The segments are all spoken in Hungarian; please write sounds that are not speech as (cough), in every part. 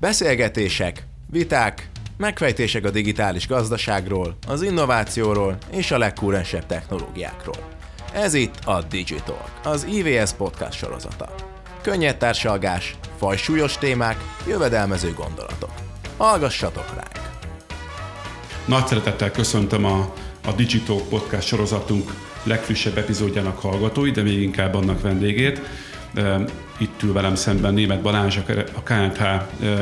Beszélgetések, viták, megfejtések a digitális gazdaságról, az innovációról és a legkúrensebb technológiákról. Ez itt a Digital, az IVS podcast sorozata. Könnyed társalgás, fajsúlyos témák, jövedelmező gondolatok. Hallgassatok ránk! Nagy szeretettel köszöntöm a, a Digital podcast sorozatunk legfrissebb epizódjának hallgatói, de még inkább annak vendégét. Itt ül velem szemben Német Balázs, a KNH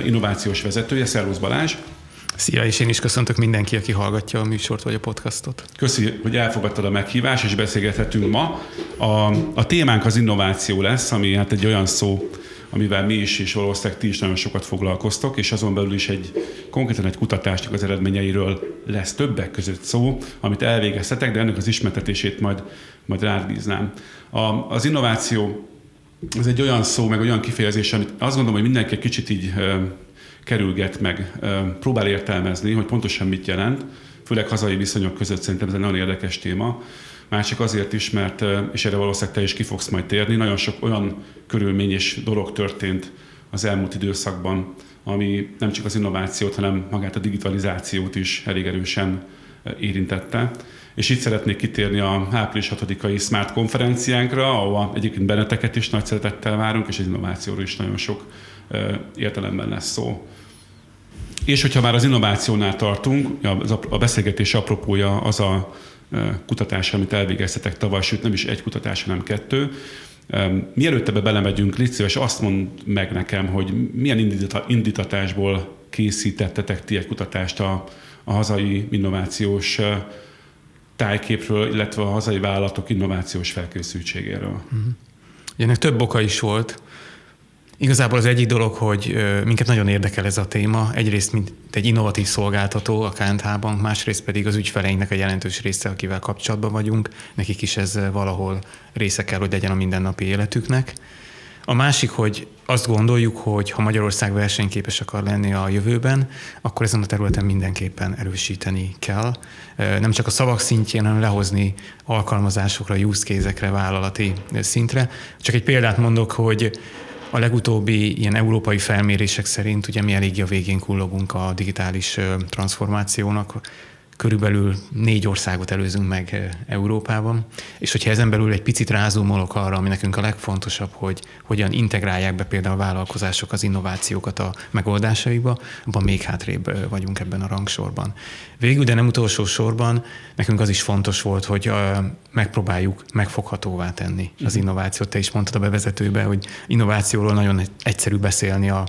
innovációs vezetője. Szervusz Balázs! Szia, és én is köszöntök mindenki, aki hallgatja a műsort vagy a podcastot. Köszi, hogy elfogadtad a meghívást, és beszélgethetünk ma. A, a témánk az innováció lesz, ami hát egy olyan szó, amivel mi is, és valószínűleg ti is nagyon sokat foglalkoztok, és azon belül is egy konkrétan egy kutatásnak az eredményeiről lesz többek között szó, amit elvégeztetek, de ennek az ismertetését majd, majd rád bíznám. A, az innováció ez egy olyan szó, meg olyan kifejezés, amit azt gondolom, hogy mindenki egy kicsit így kerülget meg, próbál értelmezni, hogy pontosan mit jelent, főleg hazai viszonyok között szerintem ez egy nagyon érdekes téma. Másik azért is, mert, és erre valószínűleg te is ki fogsz majd térni, nagyon sok olyan körülmény és dolog történt az elmúlt időszakban, ami nem csak az innovációt, hanem magát a digitalizációt is elég erősen érintette. És itt szeretnék kitérni a április 6-ai Smart konferenciánkra, ahol egyébként benneteket is nagy szeretettel várunk, és az innovációról is nagyon sok értelemben lesz szó. És hogyha már az innovációnál tartunk, a beszélgetés apropója az a kutatás, amit elvégeztetek tavaly, sőt nem is egy kutatás, hanem kettő. Mielőtt ebbe belemegyünk, légy szíves, azt mond meg nekem, hogy milyen indítatásból készítettetek ti egy kutatást a, a hazai innovációs tájképről, illetve a hazai vállalatok innovációs felkészültségéről. Uh-huh. Ennek több oka is volt. Igazából az egyik dolog, hogy minket nagyon érdekel ez a téma. Egyrészt, mint egy innovatív szolgáltató a KNH Bank, másrészt pedig az ügyfeleinknek egy jelentős része, akivel kapcsolatban vagyunk. Nekik is ez valahol része kell, hogy legyen a mindennapi életüknek. A másik, hogy azt gondoljuk, hogy ha Magyarország versenyképes akar lenni a jövőben, akkor ezen a területen mindenképpen erősíteni kell. Nem csak a szavak szintjén, hanem lehozni alkalmazásokra, use case vállalati szintre. Csak egy példát mondok, hogy a legutóbbi ilyen európai felmérések szerint ugye mi elég a végén kullogunk a digitális transformációnak körülbelül négy országot előzünk meg Európában, és hogyha ezen belül egy picit rázumolok arra, ami nekünk a legfontosabb, hogy hogyan integrálják be például a vállalkozások az innovációkat a megoldásaiba, abban még hátrébb vagyunk ebben a rangsorban. Végül, de nem utolsó sorban, nekünk az is fontos volt, hogy megpróbáljuk megfoghatóvá tenni az mhm. innovációt. Te is mondtad a bevezetőbe, hogy innovációról nagyon egyszerű beszélni a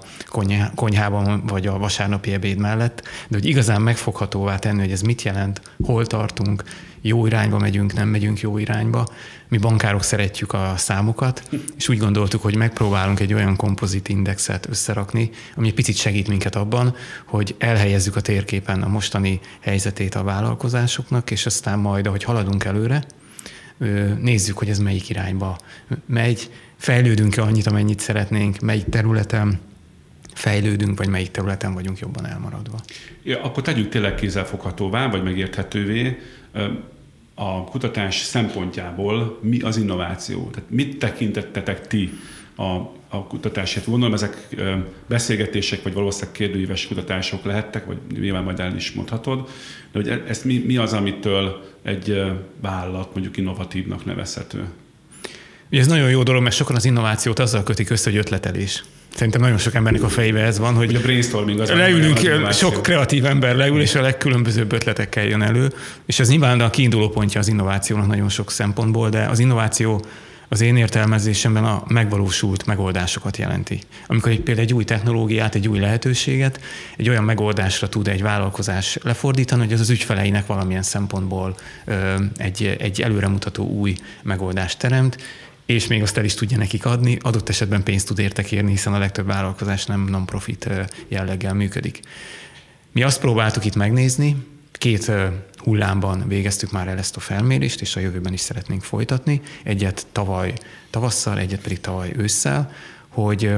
konyhában vagy a vasárnapi ebéd mellett, de hogy igazán megfoghatóvá tenni, hogy ez mit jelent, hol tartunk, jó irányba megyünk, nem megyünk jó irányba. Mi bankárok szeretjük a számokat, és úgy gondoltuk, hogy megpróbálunk egy olyan kompozit indexet összerakni, ami egy picit segít minket abban, hogy elhelyezzük a térképen a mostani helyzetét a vállalkozásoknak, és aztán majd, ahogy haladunk előre, nézzük, hogy ez melyik irányba megy, fejlődünk-e annyit, amennyit szeretnénk, melyik területen, fejlődünk, vagy melyik területen vagyunk jobban elmaradva. Ja, akkor tegyük tényleg kézzelfoghatóvá, vagy megérthetővé a kutatás szempontjából mi az innováció? Tehát mit tekintettetek ti a, a kutatásért? Gondolom ezek beszélgetések, vagy valószínűleg kérdőíves kutatások lehettek, vagy nyilván majd el is mondhatod, de hogy e, ezt mi, mi az, amitől egy vállalat mondjuk innovatívnak nevezhető? Ugye ez nagyon jó dolog, mert sokan az innovációt azzal kötik össze, hogy ötletelés. Szerintem nagyon sok embernek a fejébe ez van, hogy a brainstorming az leülünk, az sok kreatív ember leül, és a legkülönbözőbb ötletekkel jön elő, és ez nyilván a kiinduló pontja az innovációnak nagyon sok szempontból, de az innováció az én értelmezésemben a megvalósult megoldásokat jelenti. Amikor egy, például egy új technológiát, egy új lehetőséget, egy olyan megoldásra tud egy vállalkozás lefordítani, hogy az az ügyfeleinek valamilyen szempontból ö, egy, egy előremutató új megoldást teremt, és még azt el is tudja nekik adni, adott esetben pénzt tud érte kérni, hiszen a legtöbb vállalkozás nem non-profit jelleggel működik. Mi azt próbáltuk itt megnézni, két hullámban végeztük már el ezt a felmérést, és a jövőben is szeretnénk folytatni. Egyet tavaly tavasszal, egyet pedig tavaly ősszel, hogy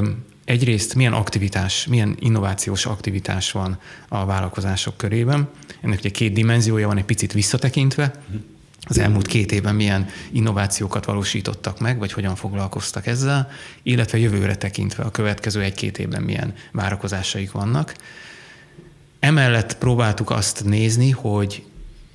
egyrészt milyen aktivitás, milyen innovációs aktivitás van a vállalkozások körében. Ennek ugye két dimenziója van, egy picit visszatekintve, az elmúlt két évben milyen innovációkat valósítottak meg, vagy hogyan foglalkoztak ezzel, illetve jövőre tekintve a következő egy-két évben milyen várakozásaik vannak. Emellett próbáltuk azt nézni, hogy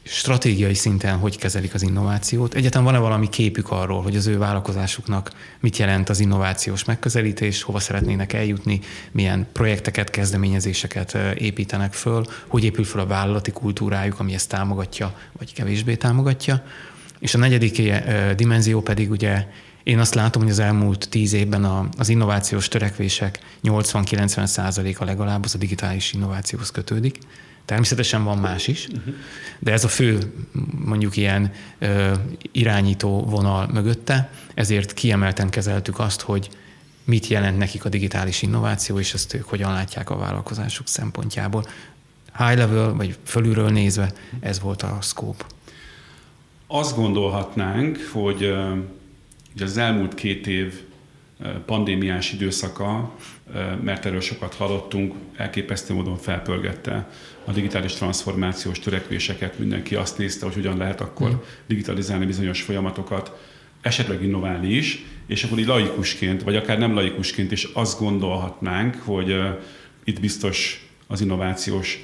stratégiai szinten hogy kezelik az innovációt. Egyáltalán van-e valami képük arról, hogy az ő vállalkozásuknak mit jelent az innovációs megközelítés, hova szeretnének eljutni, milyen projekteket, kezdeményezéseket építenek föl, hogy épül föl a vállalati kultúrájuk, ami ezt támogatja, vagy kevésbé támogatja. És a negyedik dimenzió pedig ugye én azt látom, hogy az elmúlt tíz évben az innovációs törekvések 80-90 százaléka legalább az a digitális innovációhoz kötődik. Természetesen van más is, de ez a fő mondjuk ilyen ö, irányító vonal mögötte, ezért kiemelten kezeltük azt, hogy mit jelent nekik a digitális innováció, és ezt ők hogyan látják a vállalkozásuk szempontjából. High level, vagy fölülről nézve, ez volt a scope. Azt gondolhatnánk, hogy ugye az elmúlt két év pandémiás időszaka, mert erről sokat hallottunk, elképesztő módon felpörgette a digitális transformációs törekvéseket. Mindenki azt nézte, hogy hogyan lehet akkor mm. digitalizálni bizonyos folyamatokat, esetleg innoválni is, és akkor így laikusként, vagy akár nem laikusként is azt gondolhatnánk, hogy itt biztos az innovációs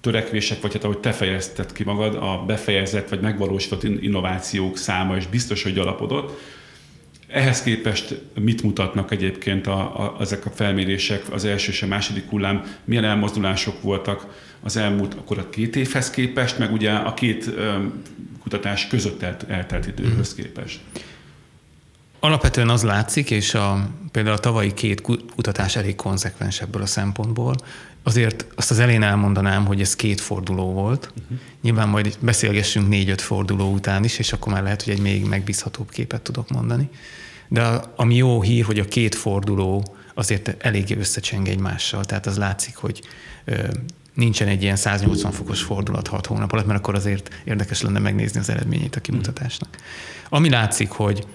törekvések, vagy hát ahogy te fejezted ki magad, a befejezett vagy megvalósított innovációk száma is biztos, hogy alapodott, ehhez képest mit mutatnak egyébként a, a, ezek a felmérések, az első és a második hullám, milyen elmozdulások voltak az elmúlt, akkor a két évhez képest, meg ugye a két kutatás között el, eltelt időhöz mhm. képest? Alapvetően az látszik, és a, például a tavalyi két kutatás elég konzekvens ebből a szempontból. Azért azt az elén elmondanám, hogy ez két forduló volt. Uh-huh. Nyilván majd beszélgessünk négy-öt forduló után is, és akkor már lehet, hogy egy még megbízhatóbb képet tudok mondani. De ami jó hír, hogy a két forduló azért eléggé összecseng egymással. Tehát az látszik, hogy ö, nincsen egy ilyen 180 fokos fordulat 6 hónap alatt, mert akkor azért érdekes lenne megnézni az eredményét a kimutatásnak. Ami látszik, hogy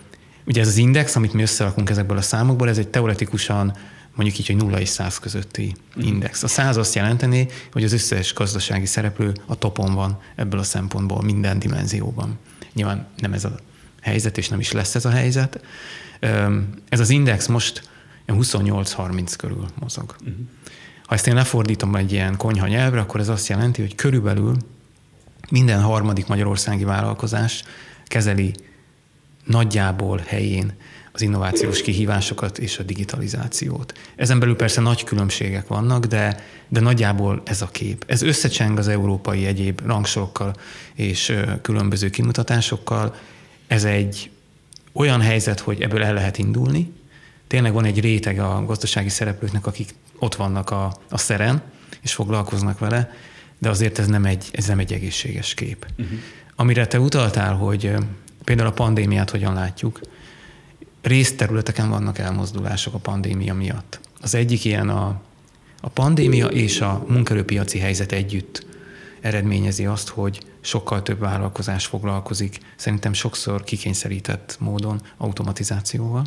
ugye ez az index, amit mi összerakunk ezekből a számokból, ez egy teoretikusan mondjuk így, hogy 0 és 100 közötti index. A 100 azt jelenteni, hogy az összes gazdasági szereplő a topon van ebből a szempontból minden dimenzióban. Nyilván nem ez a helyzet, és nem is lesz ez a helyzet. Ez az index most 28-30 körül mozog. Uh-huh. Ha ezt én lefordítom egy ilyen konyha nyelvre, akkor ez azt jelenti, hogy körülbelül minden harmadik magyarországi vállalkozás kezeli nagyjából helyén az innovációs kihívásokat és a digitalizációt. Ezen belül persze nagy különbségek vannak, de, de nagyjából ez a kép. Ez összecseng az európai egyéb rangsorokkal és különböző kimutatásokkal. Ez egy olyan helyzet, hogy ebből el lehet indulni. Tényleg van egy réteg a gazdasági szereplőknek, akik ott vannak a, a szeren, és foglalkoznak vele, de azért ez nem egy, ez nem egy egészséges kép. Uh-huh. Amire te utaltál, hogy például a pandémiát hogyan látjuk, részterületeken vannak elmozdulások a pandémia miatt. Az egyik ilyen a, a pandémia és a munkerőpiaci helyzet együtt eredményezi azt, hogy sokkal több vállalkozás foglalkozik, szerintem sokszor kikényszerített módon automatizációval,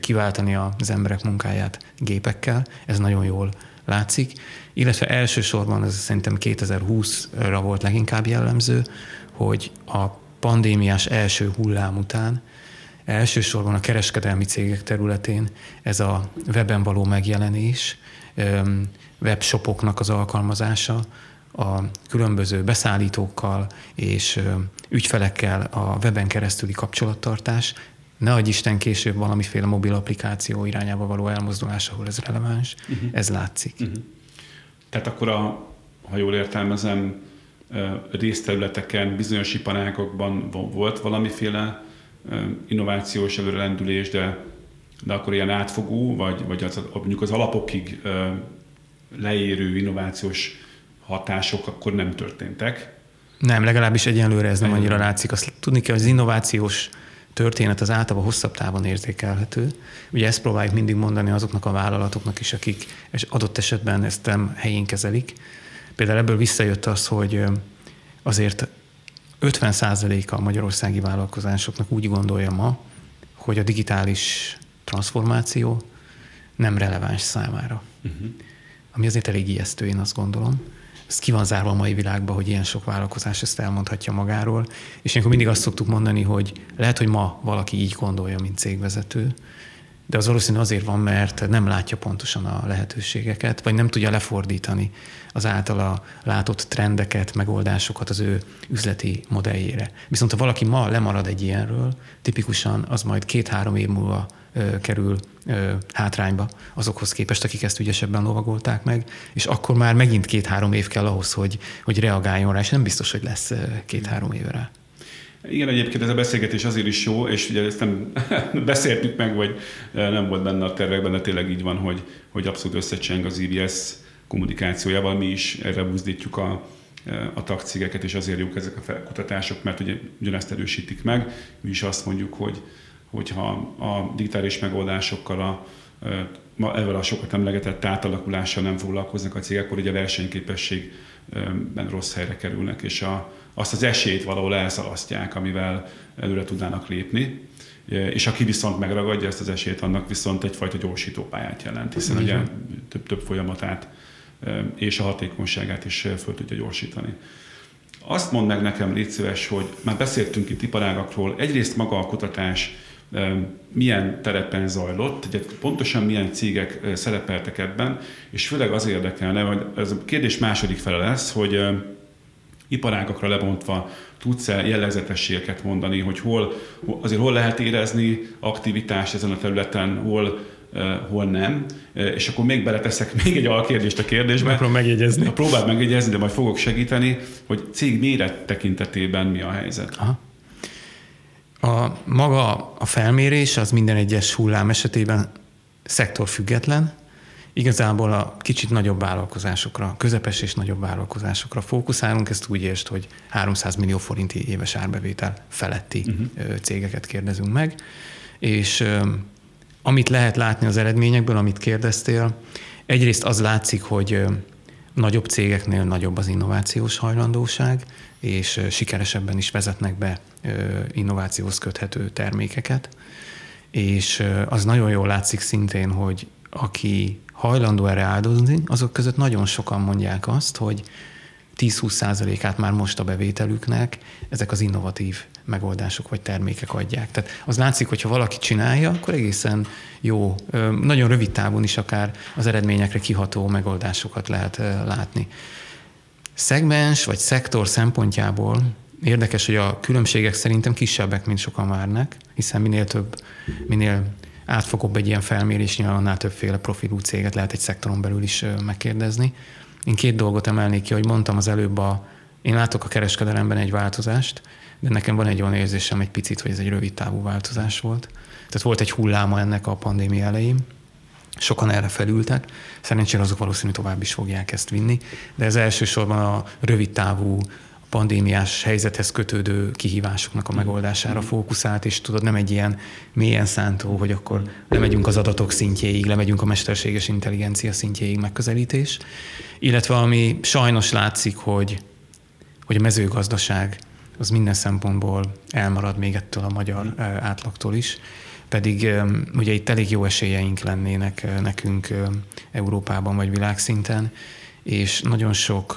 kiváltani az emberek munkáját gépekkel, ez nagyon jól látszik, illetve elsősorban ez szerintem 2020-ra volt leginkább jellemző, hogy a pandémiás első hullám után elsősorban a kereskedelmi cégek területén ez a weben való megjelenés, webshopoknak az alkalmazása, a különböző beszállítókkal és ügyfelekkel a weben keresztüli kapcsolattartás, ne adj Isten később valamiféle mobil applikáció irányába való elmozdulás, ahol ez releváns, uh-huh. ez látszik. Uh-huh. Tehát akkor, a, ha jól értelmezem, részterületeken, bizonyos iparágokban volt valamiféle innovációs előrelendülés, de, de akkor ilyen átfogó, vagy, vagy az, mondjuk az alapokig leérő innovációs hatások akkor nem történtek. Nem, legalábbis egyenlőre ez nem annyira látszik. Azt tudni kell, hogy az innovációs történet az általában hosszabb távon érzékelhető. Ugye ezt próbáljuk mindig mondani azoknak a vállalatoknak is, akik adott esetben ezt nem helyén kezelik. Például ebből visszajött az, hogy azért 50%-a a magyarországi vállalkozásoknak úgy gondolja ma, hogy a digitális transformáció nem releváns számára. Uh-huh. Ami azért elég ijesztő, én azt gondolom. Ez ki van zárva a mai világban, hogy ilyen sok vállalkozás ezt elmondhatja magáról. És ilyenkor mindig azt szoktuk mondani, hogy lehet, hogy ma valaki így gondolja, mint cégvezető, de az valószínű azért van, mert nem látja pontosan a lehetőségeket, vagy nem tudja lefordítani az általa látott trendeket, megoldásokat az ő üzleti modelljére. Viszont ha valaki ma lemarad egy ilyenről, tipikusan az majd két-három év múlva ö, kerül hátrányba azokhoz képest, akik ezt ügyesebben lovagolták meg, és akkor már megint két-három év kell ahhoz, hogy, hogy reagáljon rá, és nem biztos, hogy lesz két-három évre. Igen, egyébként ez a beszélgetés azért is jó, és ugye ezt nem (laughs) beszéltük meg, vagy nem volt benne a tervekben, de tényleg így van, hogy, hogy abszolút összecseng az IBS kommunikációjával. Mi is erre buzdítjuk a, a tagcégeket, és azért jók ezek a felkutatások, mert ugye ugyanezt erősítik meg. Mi is azt mondjuk, hogy hogyha a digitális megoldásokkal a, a ezzel a sokat emlegetett átalakulással nem foglalkoznak a cégek, akkor ugye a versenyképességben rossz helyre kerülnek, és a, azt az esélyt valahol elszalasztják, amivel előre tudnának lépni. És aki viszont megragadja ezt az esélyt, annak viszont egyfajta gyorsítópályát jelent, hiszen ugye több-több folyamatát és a hatékonyságát is föl tudja gyorsítani. Azt mondd meg nekem, légy szíves, hogy már beszéltünk itt iparágakról, egyrészt maga a kutatás milyen terepen zajlott, ugye pontosan milyen cégek szerepeltek ebben, és főleg az érdekelne, hogy ez a kérdés második fele lesz, hogy iparágakra lebontva tudsz-e jellegzetességeket mondani, hogy hol, azért hol lehet érezni aktivitást ezen a területen, hol, hol nem, és akkor még beleteszek még egy alkérdést a kérdésbe. Próbálom megjegyezni. Próbáld megjegyezni, de majd fogok segíteni, hogy cég méret tekintetében mi a helyzet. Aha. A maga a felmérés az minden egyes hullám esetében szektorfüggetlen, igazából a kicsit nagyobb vállalkozásokra, közepes és nagyobb vállalkozásokra fókuszálunk, ezt úgy értsd, hogy 300 millió forinti éves árbevétel feletti uh-huh. cégeket kérdezünk meg, és amit lehet látni az eredményekből, amit kérdeztél, egyrészt az látszik, hogy nagyobb cégeknél nagyobb az innovációs hajlandóság, és sikeresebben is vezetnek be innovációhoz köthető termékeket, és az nagyon jól látszik szintén, hogy aki hajlandó erre áldozni, azok között nagyon sokan mondják azt, hogy 10-20 százalékát már most a bevételüknek ezek az innovatív megoldások vagy termékek adják. Tehát az látszik, hogy ha valaki csinálja, akkor egészen jó, nagyon rövid távon is akár az eredményekre kiható megoldásokat lehet látni. Szegmens vagy szektor szempontjából érdekes, hogy a különbségek szerintem kisebbek, mint sokan várnak, hiszen minél több, minél átfogóbb egy ilyen felmérés, nyilván annál többféle profilú céget lehet egy szektoron belül is megkérdezni. Én két dolgot emelnék ki, hogy mondtam az előbb, a, én látok a kereskedelemben egy változást, de nekem van egy olyan érzésem egy picit, hogy ez egy rövid távú változás volt. Tehát volt egy hulláma ennek a pandémia elején, sokan erre felültek, szerencsére azok valószínűleg tovább is fogják ezt vinni, de ez elsősorban a rövid távú pandémiás helyzethez kötődő kihívásoknak a megoldására fókuszált, és tudod, nem egy ilyen mélyen szántó, hogy akkor lemegyünk az adatok szintjéig, lemegyünk a mesterséges intelligencia szintjéig megközelítés, illetve ami sajnos látszik, hogy, hogy a mezőgazdaság az minden szempontból elmarad még ettől a magyar átlagtól is, pedig ugye itt elég jó esélyeink lennének nekünk Európában vagy világszinten, és nagyon sok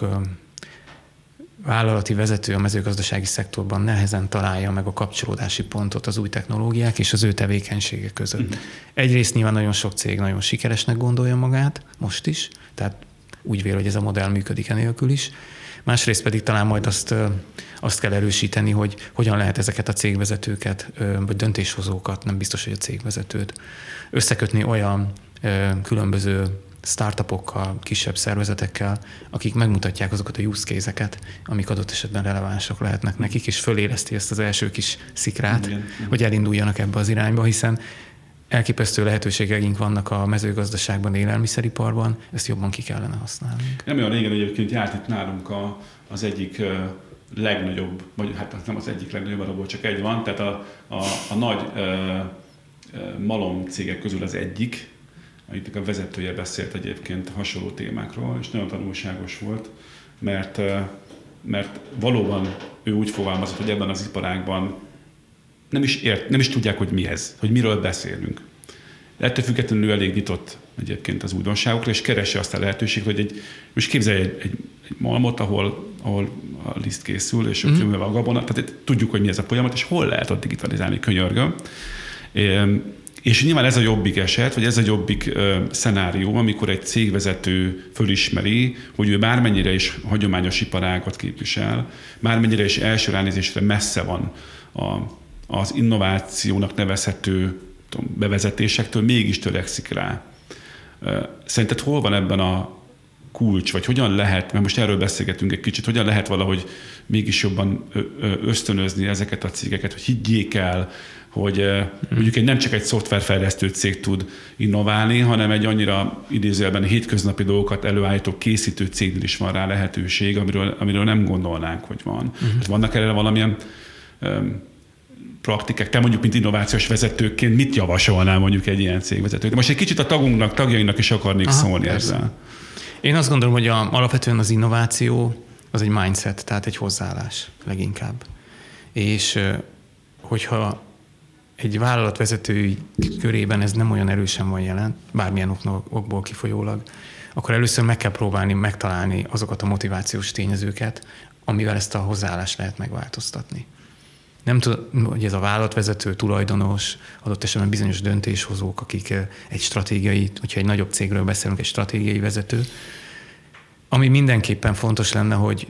vállalati vezető a mezőgazdasági szektorban nehezen találja meg a kapcsolódási pontot az új technológiák és az ő tevékenysége között. Uh-huh. Egyrészt nyilván nagyon sok cég nagyon sikeresnek gondolja magát, most is, tehát úgy vél, hogy ez a modell működik enélkül is. Másrészt pedig talán majd azt, azt kell erősíteni, hogy hogyan lehet ezeket a cégvezetőket, vagy döntéshozókat, nem biztos, hogy a cégvezetőt, összekötni olyan különböző startupokkal, kisebb szervezetekkel, akik megmutatják azokat a use case-eket, amik adott esetben relevánsak lehetnek nekik, és föléleszti ezt az első kis szikrát, igen, hogy elinduljanak ebbe az irányba, hiszen elképesztő lehetőségeink vannak a mezőgazdaságban, élelmiszeriparban, ezt jobban ki kellene használni. Nem olyan régen egyébként járt itt nálunk a, az egyik legnagyobb, vagy hát nem az egyik legnagyobb, abból csak egy van, tehát a, a, a nagy ö, malom cégek közül az egyik, itt a vezetője beszélt egyébként hasonló témákról, és nagyon tanulságos volt, mert, mert valóban ő úgy fogalmazott, hogy ebben az iparágban nem is, ért, nem is tudják, hogy mi ez, hogy miről beszélünk. Ettől függetlenül elég nyitott egyébként az újdonságokra, és keresi azt a lehetőséget, hogy egy, most képzelj egy, egy, egy malmot, ahol, ahol a liszt készül, és mm. a gabona, tehát tudjuk, hogy mi ez a folyamat, és hol lehet ott digitalizálni, könyörgöm. És nyilván ez a jobbik eset, vagy ez a jobbik ö, szenárió, amikor egy cégvezető fölismeri, hogy ő bármennyire is hagyományos iparágat képvisel, bármennyire is első ránézésre messze van a, az innovációnak nevezhető tudom, bevezetésektől, mégis törekszik rá. Szerinted hol van ebben a kulcs, vagy hogyan lehet, mert most erről beszélgetünk egy kicsit, hogyan lehet valahogy mégis jobban ösztönözni ezeket a cégeket, hogy higgyék el, hogy mondjuk egy, nem csak egy szoftverfejlesztő cég tud innoválni, hanem egy annyira idézőjelben hétköznapi dolgokat előállító készítő cégnél is van rá lehetőség, amiről, amiről nem gondolnánk, hogy van. Uh-huh. vannak erre valamilyen um, praktikák, te mondjuk, mint innovációs vezetőként mit javasolnál mondjuk egy ilyen cégvezetőt? Most egy kicsit a tagunknak, tagjainak is akarnék Aha, szólni persze. ezzel. Én azt gondolom, hogy a, alapvetően az innováció az egy mindset, tehát egy hozzáállás leginkább. És hogyha egy vállalat vezetői körében ez nem olyan erősen van jelen, bármilyen okból kifolyólag, akkor először meg kell próbálni megtalálni azokat a motivációs tényezőket, amivel ezt a hozzáállást lehet megváltoztatni. Nem tudom, hogy ez a vállalatvezető, tulajdonos, adott esetben bizonyos döntéshozók, akik eh, egy stratégiai, hogyha egy nagyobb cégről beszélünk, egy stratégiai vezető, ami mindenképpen fontos lenne, hogy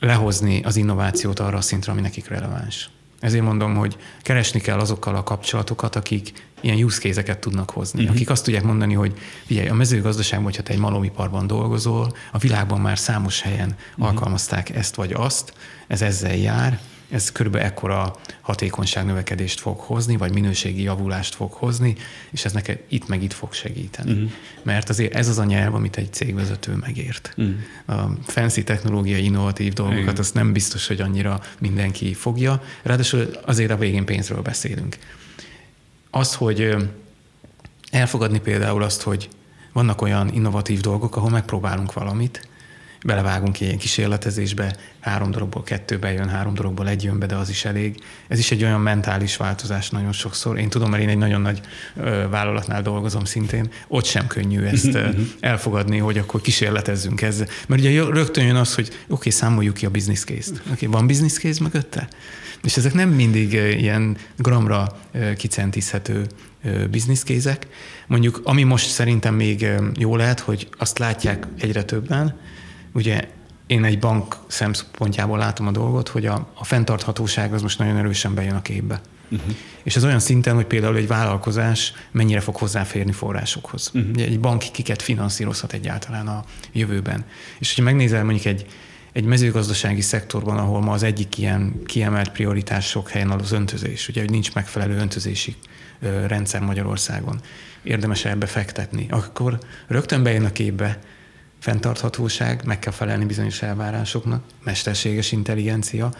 lehozni az innovációt arra a szintre, ami nekik releváns. Ezért mondom, hogy keresni kell azokkal a kapcsolatokat, akik ilyen use case tudnak hozni. Uh-huh. Akik azt tudják mondani, hogy figyelj, a mezőgazdaságban, hogyha te egy malomiparban dolgozol, a világban már számos helyen uh-huh. alkalmazták ezt vagy azt, ez ezzel jár, ez körülbelül ekkora hatékonyságnövekedést fog hozni, vagy minőségi javulást fog hozni, és ez neked itt meg itt fog segíteni. Uh-huh. Mert azért ez az a nyelv, amit egy cégvezető megért. Uh-huh. A fancy technológiai, innovatív dolgokat, Igen. azt nem biztos, hogy annyira mindenki fogja. Ráadásul azért a végén pénzről beszélünk. Az, hogy elfogadni például azt, hogy vannak olyan innovatív dolgok, ahol megpróbálunk valamit, belevágunk ilyen kísérletezésbe, három darabból kettő bejön, három darabból egy jön be, de az is elég. Ez is egy olyan mentális változás nagyon sokszor. Én tudom, mert én egy nagyon nagy ö, vállalatnál dolgozom szintén, ott sem könnyű ezt ö, elfogadni, hogy akkor kísérletezzünk ezzel. Mert ugye rögtön jön az, hogy oké, okay, számoljuk ki a business case-t. Oké, okay, van business case mögötte? És ezek nem mindig ilyen gramra kicentizhető business kézek. Mondjuk, ami most szerintem még jó lehet, hogy azt látják egyre többen, ugye én egy bank szempontjából látom a dolgot, hogy a, a fenntarthatóság az most nagyon erősen bejön a képbe. Uh-huh. És ez olyan szinten, hogy például egy vállalkozás mennyire fog hozzáférni forrásokhoz. Uh-huh. Ugye egy bank kiket finanszírozhat egyáltalán a jövőben. És hogyha megnézel mondjuk egy, egy mezőgazdasági szektorban, ahol ma az egyik ilyen kiemelt prioritás sok helyen az öntözés, ugye, hogy nincs megfelelő öntözési rendszer Magyarországon, érdemes ebbe fektetni, akkor rögtön bejön a képbe, fenntarthatóság, meg kell felelni bizonyos elvárásoknak, mesterséges intelligencia,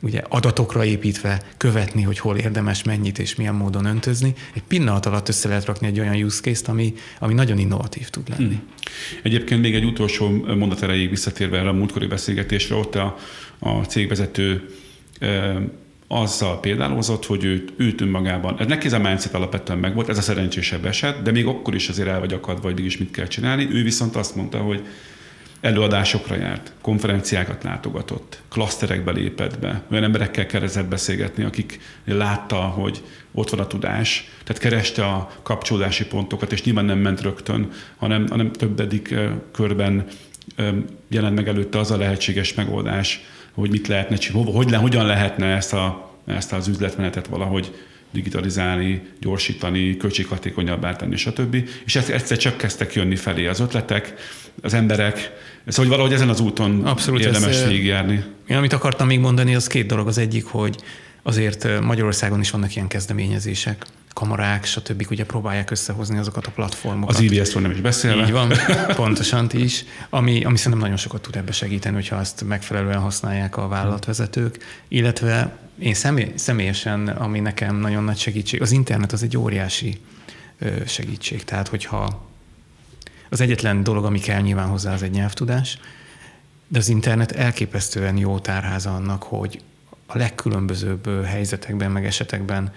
ugye adatokra építve követni, hogy hol érdemes mennyit és milyen módon öntözni. Egy pillanat alatt össze lehet rakni egy olyan use case-t, ami, ami nagyon innovatív tud lenni. Hmm. Egyébként még egy utolsó mondat erejéig visszatérve erre a múltkori beszélgetésre, ott a, a cégvezető azzal példálozott, hogy őt, őt önmagában, ez neki ez a mindset alapvetően meg volt, ez a szerencsésebb eset, de még akkor is azért el vagy akadva, hogy is mit kell csinálni. Ő viszont azt mondta, hogy előadásokra járt, konferenciákat látogatott, klaszterekbe lépett be, olyan emberekkel kezdett beszélgetni, akik látta, hogy ott van a tudás, tehát kereste a kapcsolódási pontokat, és nyilván nem ment rögtön, hanem, hanem többedik körben jelent meg előtte az a lehetséges megoldás, hogy mit lehetne csinálni, hogy, hogyan lehetne ezt, a, ezt az üzletmenetet valahogy digitalizálni, gyorsítani, költséghatékonyabbá tenni, stb. És egyszer csak kezdtek jönni felé az ötletek, az emberek, szóval hogy valahogy ezen az úton Abszolút érdemes ez, végigjárni. Én amit akartam még mondani, az két dolog. Az egyik, hogy azért Magyarországon is vannak ilyen kezdeményezések, kamarák, stb. ugye próbálják összehozni azokat a platformokat. Az IBS-ről nem is beszélve. Így van, (laughs) pontosan ti is, ami, ami szerintem nagyon sokat tud ebbe segíteni, hogyha azt megfelelően használják a vállalatvezetők, illetve én személy, személyesen, ami nekem nagyon nagy segítség, az internet az egy óriási segítség, tehát hogyha az egyetlen dolog, ami kell nyilván hozzá, az egy nyelvtudás, de az internet elképesztően jó tárháza annak, hogy a legkülönbözőbb helyzetekben, meg esetekben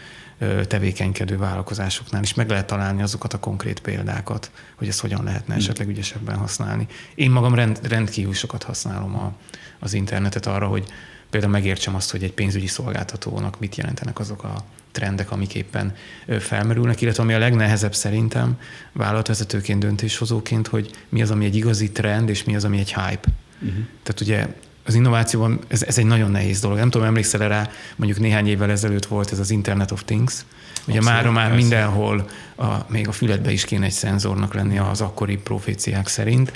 tevékenykedő vállalkozásoknál is meg lehet találni azokat a konkrét példákat, hogy ezt hogyan lehetne hmm. esetleg ügyesebben használni. Én magam rend, rendkívül sokat használom a, az internetet arra, hogy például megértsem azt, hogy egy pénzügyi szolgáltatónak mit jelentenek azok a trendek, amik éppen felmerülnek, illetve ami a legnehezebb szerintem vállalatvezetőként, döntéshozóként, hogy mi az, ami egy igazi trend, és mi az, ami egy hype. Uh-huh. Tehát ugye az innovációban ez, ez egy nagyon nehéz dolog. Nem tudom, emlékszel rá, mondjuk néhány évvel ezelőtt volt ez az Internet of Things. Ugye már már mindenhol, a, még a füledbe is kéne egy szenzornak lenni az akkori proféciák szerint.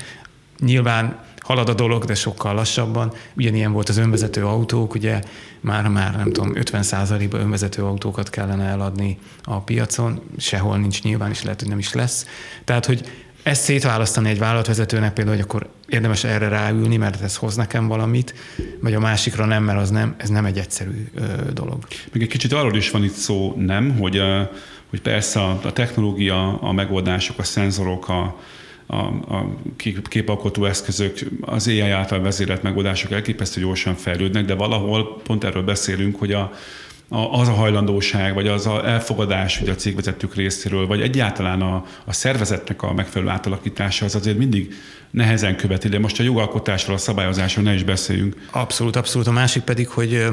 Nyilván halad a dolog, de sokkal lassabban. Ugyanilyen volt az önvezető autók, ugye már, már nem tudom, 50%-ban önvezető autókat kellene eladni a piacon, sehol nincs nyilván, és lehet, hogy nem is lesz. Tehát, hogy ezt szétválasztani egy vállalatvezetőnek például, hogy akkor érdemes erre ráülni, mert ez hoz nekem valamit, vagy a másikra nem, mert az nem, ez nem egy egyszerű dolog. Még egy kicsit arról is van itt szó, nem, hogy, hogy persze a, a technológia, a megoldások, a szenzorok, a, a, a képalkotó eszközök, az AI által vezérelt megoldások elképesztő gyorsan fejlődnek, de valahol pont erről beszélünk, hogy az a hajlandóság, vagy az a elfogadás hogy a cégvezetők részéről, vagy egyáltalán a, a szervezetnek a megfelelő átalakítása az azért mindig nehezen követi, de most a jogalkotásról, a szabályozásról ne is beszéljünk. Abszolút, abszolút. A másik pedig, hogy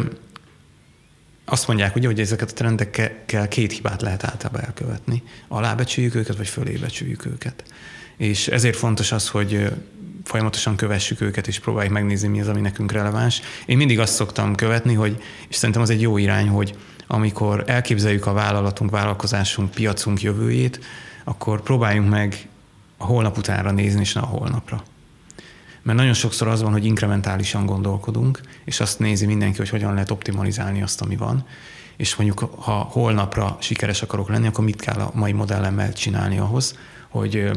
azt mondják, ugye, hogy ezeket a trendekkel két hibát lehet általában elkövetni. Alábecsüljük őket, vagy fölébecsüljük őket. És ezért fontos az, hogy folyamatosan kövessük őket, és próbáljuk megnézni, mi az, ami nekünk releváns. Én mindig azt szoktam követni, hogy, és szerintem az egy jó irány, hogy amikor elképzeljük a vállalatunk, vállalkozásunk, piacunk jövőjét, akkor próbáljunk meg a holnap utánra nézni, és ne a holnapra. Mert nagyon sokszor az van, hogy inkrementálisan gondolkodunk, és azt nézi mindenki, hogy hogyan lehet optimalizálni azt, ami van. És mondjuk, ha holnapra sikeres akarok lenni, akkor mit kell a mai modellemmel csinálni ahhoz, hogy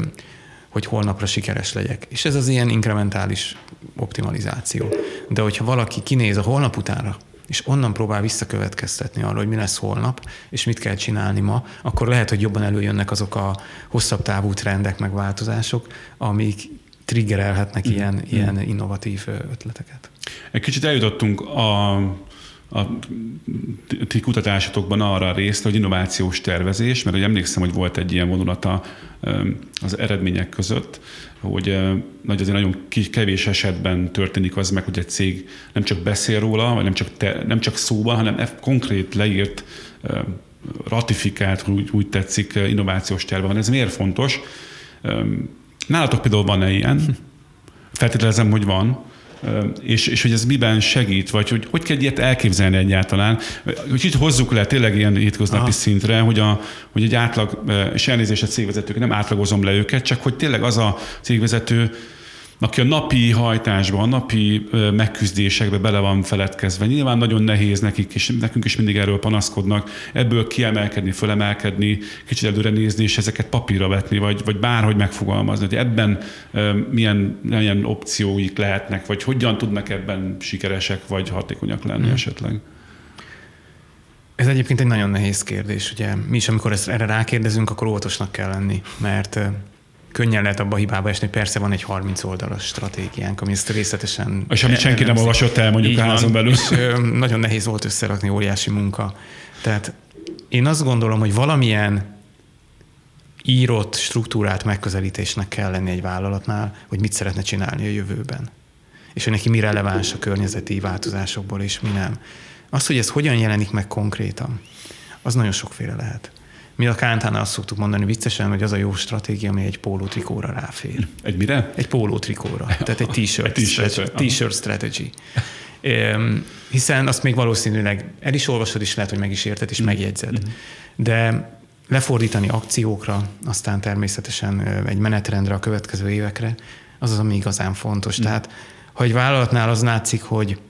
hogy holnapra sikeres legyek. És ez az ilyen inkrementális optimalizáció. De hogyha valaki kinéz a holnap utánra, és onnan próbál visszakövetkeztetni arra, hogy mi lesz holnap, és mit kell csinálni ma, akkor lehet, hogy jobban előjönnek azok a hosszabb távú trendek, meg változások, amik triggerelhetnek mm. ilyen, mm. ilyen innovatív ötleteket. Egy kicsit eljutottunk a a ti kutatásotokban arra részt, hogy innovációs tervezés, mert hogy emlékszem, hogy volt egy ilyen vonulata az eredmények között, hogy nagy azért nagyon kevés esetben történik az meg, hogy egy cég nem csak beszél róla, vagy nem csak, te, nem csak szóban, hanem konkrét leírt, ratifikált, úgy, úgy tetszik, innovációs terve van. Ez miért fontos? Nálatok például van-e ilyen? Feltételezem, hogy van és, és hogy ez miben segít, vagy hogy hogy kell ilyet elképzelni egyáltalán. Hogy itt hozzuk le tényleg ilyen hétköznapi Aha. szintre, hogy, a, hogy egy átlag, és elnézést a cégvezetők, nem átlagozom le őket, csak hogy tényleg az a cégvezető, aki a napi hajtásban, a napi megküzdésekbe bele van feledkezve. Nyilván nagyon nehéz nekik, és nekünk is mindig erről panaszkodnak, ebből kiemelkedni, fölemelkedni, kicsit előre nézni, és ezeket papírra vetni, vagy, vagy bárhogy megfogalmazni, hogy ebben milyen, milyen opcióik lehetnek, vagy hogyan tudnak ebben sikeresek, vagy hatékonyak lenni hmm. esetleg. Ez egyébként egy nagyon nehéz kérdés. Ugye mi is, amikor ezt erre rákérdezünk, akkor óvatosnak kell lenni, mert könnyen lehet abba a hibába esni, persze van egy 30 oldalas stratégiánk, ami ezt részletesen... És amit senki nem olvasott el mondjuk a házon belül. És, nagyon nehéz volt összerakni, óriási munka. Tehát én azt gondolom, hogy valamilyen írott struktúrát megközelítésnek kell lenni egy vállalatnál, hogy mit szeretne csinálni a jövőben. És hogy neki mi releváns a környezeti változásokból, és mi nem. Az, hogy ez hogyan jelenik meg konkrétan, az nagyon sokféle lehet. Mi a Kántánál azt szoktuk mondani viccesen, hogy az a jó stratégia, ami egy pólótrikóra ráfér. Egy mire? Egy pólótrikóra. Tehát egy t-shirt, t-shirt, t-shirt strategy. Hiszen azt még valószínűleg el is olvasod, és lehet, hogy meg is érted, és mm. megjegyzed. Mm. De lefordítani akciókra, aztán természetesen egy menetrendre a következő évekre, az az, ami igazán fontos. Mm. Tehát, ha egy vállalatnál az látszik, hogy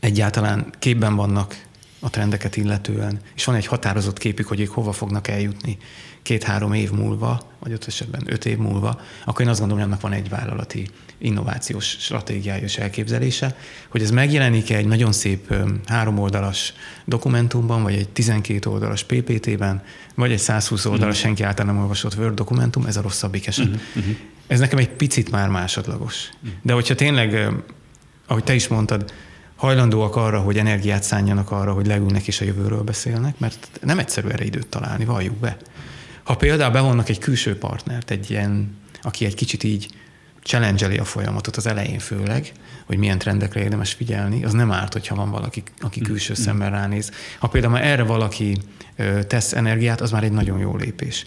egyáltalán képben vannak a trendeket illetően, és van egy határozott képük, hogy ők hova fognak eljutni két-három év múlva, vagy ott esetben öt év múlva, akkor én azt gondolom, hogy annak van egy vállalati innovációs stratégiája és elképzelése, hogy ez megjelenik egy nagyon szép három oldalas dokumentumban, vagy egy 12 oldalas PPT-ben, vagy egy 120 oldalas uh-huh. senki által nem olvasott Word dokumentum, ez a rosszabbik eset. Uh-huh. Uh-huh. Ez nekem egy picit már másodlagos. Uh-huh. De hogyha tényleg, ahogy te is mondtad, hajlandóak arra, hogy energiát szánjanak arra, hogy leülnek és a jövőről beszélnek, mert nem egyszerű erre időt találni, valljuk be. Ha például bevonnak egy külső partnert, egy ilyen, aki egy kicsit így challenge a folyamatot az elején főleg, hogy milyen trendekre érdemes figyelni, az nem árt, hogyha van valaki, aki mm. külső mm. szemmel ránéz. Ha például már erre valaki tesz energiát, az már egy nagyon jó lépés.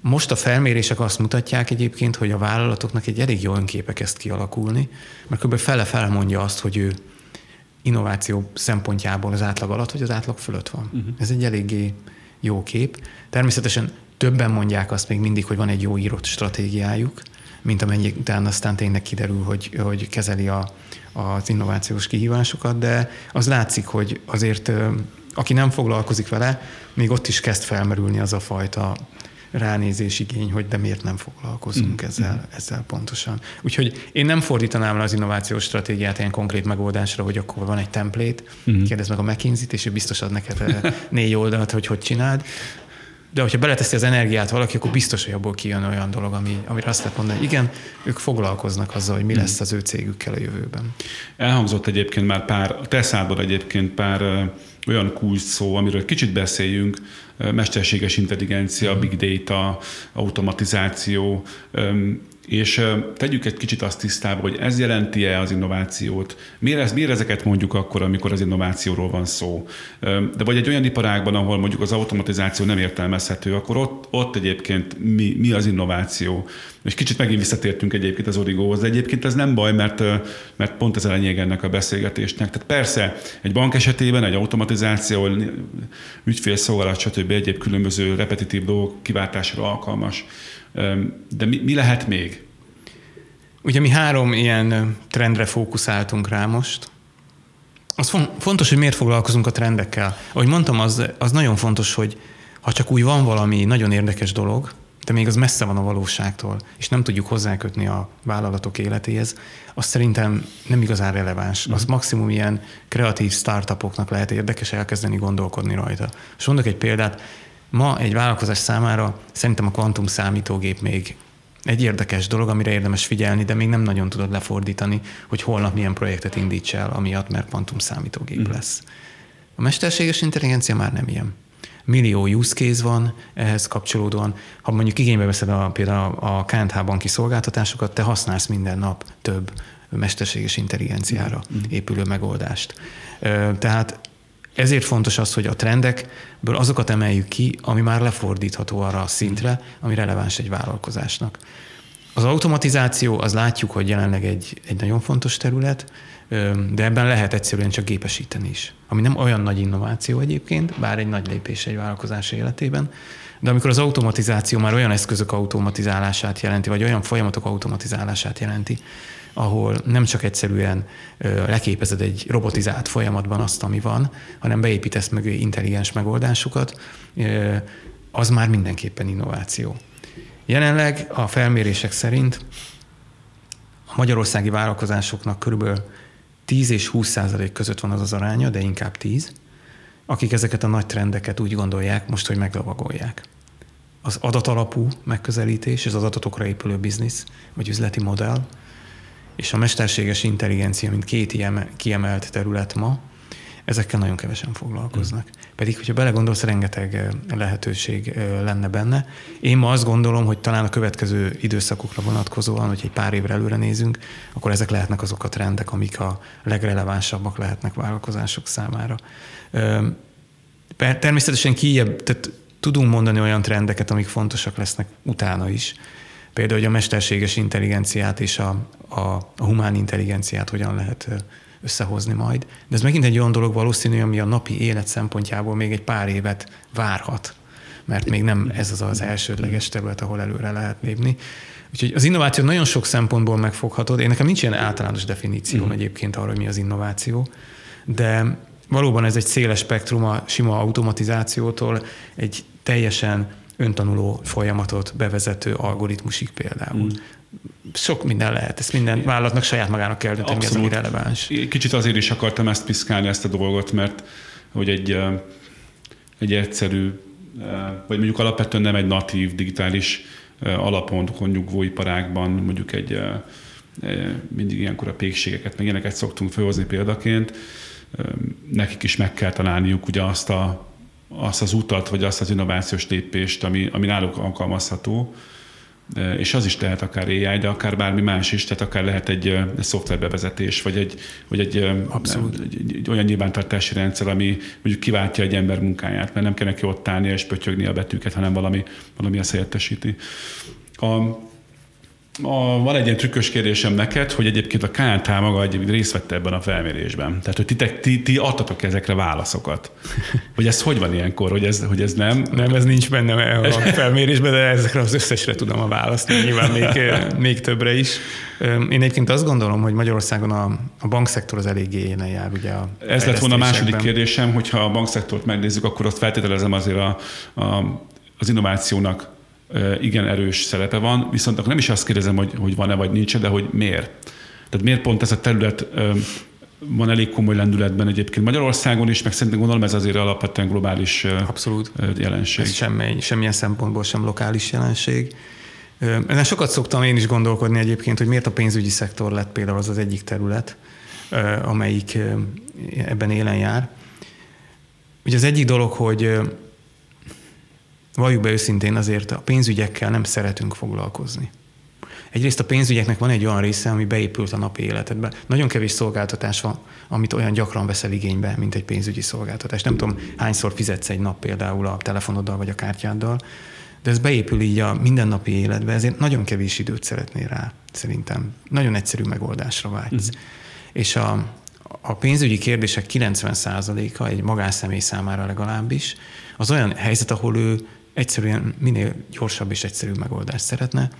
Most a felmérések azt mutatják egyébként, hogy a vállalatoknak egy elég jó önképe kezd kialakulni, mert kb. fele-fele mondja azt, hogy ő innováció szempontjából az átlag alatt, vagy az átlag fölött van. Uh-huh. Ez egy eléggé jó kép. Természetesen többen mondják azt még mindig, hogy van egy jó írott stratégiájuk, mint amennyi után aztán tényleg kiderül, hogy, hogy kezeli a, az innovációs kihívásokat, de az látszik, hogy azért aki nem foglalkozik vele, még ott is kezd felmerülni az a fajta ránézés igény, hogy de miért nem foglalkozunk mm. ezzel, ezzel pontosan. Úgyhogy én nem fordítanám le az innovációs stratégiát ilyen konkrét megoldásra, hogy akkor van egy template, mm. kérdezd meg a McKinsey-t, és ő biztos ad neked eh, (laughs) négy oldalt, hogy hogy csináld. De hogyha beleteszi az energiát valaki, akkor biztos, hogy abból kijön olyan dolog, ami, amire azt lehet mondani, hogy igen, ők foglalkoznak azzal, hogy mi lesz az ő cégükkel a jövőben. Elhangzott egyébként már pár, a Teszából egyébként pár olyan kulcs szó, amiről kicsit beszéljünk, mesterséges intelligencia, big data, automatizáció, és tegyük egy kicsit azt tisztába, hogy ez jelenti-e az innovációt? Miért, ez, miért ezeket mondjuk akkor, amikor az innovációról van szó? De vagy egy olyan iparágban, ahol mondjuk az automatizáció nem értelmezhető, akkor ott, ott egyébként mi, mi az innováció? És kicsit megint visszatértünk egyébként az origóhoz, de egyébként ez nem baj, mert, mert pont ez a lényeg ennek a beszélgetésnek. Tehát persze egy bank esetében egy automatizáció, ügyfélszolgálat, stb. egyéb különböző repetitív dolgok kiváltásra alkalmas de mi, mi lehet még? Ugye mi három ilyen trendre fókuszáltunk rá most. Az fontos, hogy miért foglalkozunk a trendekkel. Ahogy mondtam, az, az nagyon fontos, hogy ha csak úgy van valami nagyon érdekes dolog, de még az messze van a valóságtól, és nem tudjuk hozzákötni a vállalatok életéhez, az szerintem nem igazán releváns. Az mhm. maximum ilyen kreatív startupoknak lehet érdekes elkezdeni gondolkodni rajta. És mondok egy példát, Ma egy vállalkozás számára szerintem a kvantum számítógép még egy érdekes dolog, amire érdemes figyelni, de még nem nagyon tudod lefordítani, hogy holnap milyen projektet indíts el, amiatt, mert kvantum számítógép mm. lesz. A mesterséges intelligencia már nem ilyen. Millió use case van ehhez kapcsolódóan. Ha mondjuk igénybe veszed a, például a KNH banki szolgáltatásokat, te használsz minden nap több mesterséges intelligenciára mm. épülő megoldást. Tehát ezért fontos az, hogy a trendekből azokat emeljük ki, ami már lefordítható arra a szintre, ami releváns egy vállalkozásnak. Az automatizáció, az látjuk, hogy jelenleg egy, egy nagyon fontos terület, de ebben lehet egyszerűen csak gépesíteni is. Ami nem olyan nagy innováció egyébként, bár egy nagy lépés egy vállalkozás életében, de amikor az automatizáció már olyan eszközök automatizálását jelenti, vagy olyan folyamatok automatizálását jelenti, ahol nem csak egyszerűen leképezed egy robotizált folyamatban azt, ami van, hanem beépítesz mögé intelligens megoldásokat, az már mindenképpen innováció. Jelenleg a felmérések szerint a magyarországi vállalkozásoknak körülbelül 10 és 20 százalék között van az az aránya, de inkább 10, akik ezeket a nagy trendeket úgy gondolják most, hogy meglavagolják. Az adatalapú megközelítés, ez az adatokra épülő biznisz, vagy üzleti modell, és a mesterséges intelligencia, mint két kiemelt terület ma, ezekkel nagyon kevesen foglalkoznak. Mm. Pedig, hogyha belegondolsz, rengeteg lehetőség lenne benne. Én ma azt gondolom, hogy talán a következő időszakokra vonatkozóan, hogy egy pár évre előre nézünk, akkor ezek lehetnek azok a trendek, amik a legrelevánsabbak lehetnek vállalkozások számára. Természetesen kijebb, tehát tudunk mondani olyan trendeket, amik fontosak lesznek utána is. Például, hogy a mesterséges intelligenciát és a, a, a humán intelligenciát hogyan lehet összehozni majd. De ez megint egy olyan dolog valószínű, ami a napi élet szempontjából még egy pár évet várhat, mert még nem ez az az elsődleges terület, ahol előre lehet lépni. Úgyhogy az innováció nagyon sok szempontból megfoghatod. Én nekem nincs ilyen általános definícióm mm. egyébként arra, hogy mi az innováció, de valóban ez egy széles spektrum a sima automatizációtól egy teljesen öntanuló folyamatot bevezető algoritmusig például. Mm. Sok minden lehet, ezt minden vállalatnak saját magának kell dönteni, mi az, ami releváns. Kicsit azért is akartam ezt piszkálni, ezt a dolgot, mert hogy egy, egy egyszerű, vagy mondjuk alapvetően nem egy natív digitális alapon nyugvó iparágban, mondjuk egy mindig ilyenkor a pékségeket, meg ilyeneket szoktunk felhozni példaként, nekik is meg kell találniuk ugye azt, a, azt az utat, vagy azt az innovációs lépést, ami, ami náluk alkalmazható, és az is lehet akár AI, de akár bármi más is, tehát akár lehet egy, egy szoftverbevezetés, vagy egy, vagy egy, Abszolút. Nem, egy, egy olyan nyilvántartási rendszer, ami mondjuk kiváltja egy ember munkáját, mert nem kell neki ott állni és pötyögni a betűket, hanem valami, valami ezt helyettesíti. A, a, van egy ilyen trükkös kérdésem neked, hogy egyébként a KNT maga egyébként részt vette ebben a felmérésben. Tehát, hogy ti, ti, ti adtatok ezekre válaszokat. Hogy ez hogy van ilyenkor, hogy ez, hogy ez nem? Nem, ez nincs benne a felmérésben, de ezekre az összesre tudom a választ, nyilván még, (laughs) még többre is. Én egyébként azt gondolom, hogy Magyarországon a, a bankszektor az eléggé élen jár. Ugye a ez lett volna a második kérdésem, hogyha a bankszektort megnézzük, akkor azt feltételezem azért a, a, az innovációnak igen erős szerepe van, viszont akkor nem is azt kérdezem, hogy, hogy van-e vagy nincs de hogy miért. Tehát miért pont ez a terület van elég komoly lendületben egyébként Magyarországon is, meg szerintem gondolom ez azért alapvetően globális Abszolút. jelenség. Ez semmi, semmilyen szempontból sem lokális jelenség. Ezen sokat szoktam én is gondolkodni egyébként, hogy miért a pénzügyi szektor lett például az az egyik terület, amelyik ebben élen jár. Ugye az egyik dolog, hogy valljuk be őszintén azért a pénzügyekkel nem szeretünk foglalkozni. Egyrészt a pénzügyeknek van egy olyan része, ami beépült a napi életedbe. Nagyon kevés szolgáltatás van, amit olyan gyakran veszel igénybe, mint egy pénzügyi szolgáltatás. Nem tudom, hányszor fizetsz egy nap például a telefonoddal vagy a kártyáddal, de ez beépül így a mindennapi életbe, ezért nagyon kevés időt szeretnél rá, szerintem. Nagyon egyszerű megoldásra vágysz. Mm. És a, a pénzügyi kérdések 90%-a egy magánszemély számára legalábbis, az olyan helyzet, ahol ő egyszerűen minél gyorsabb és egyszerű megoldást szeretne,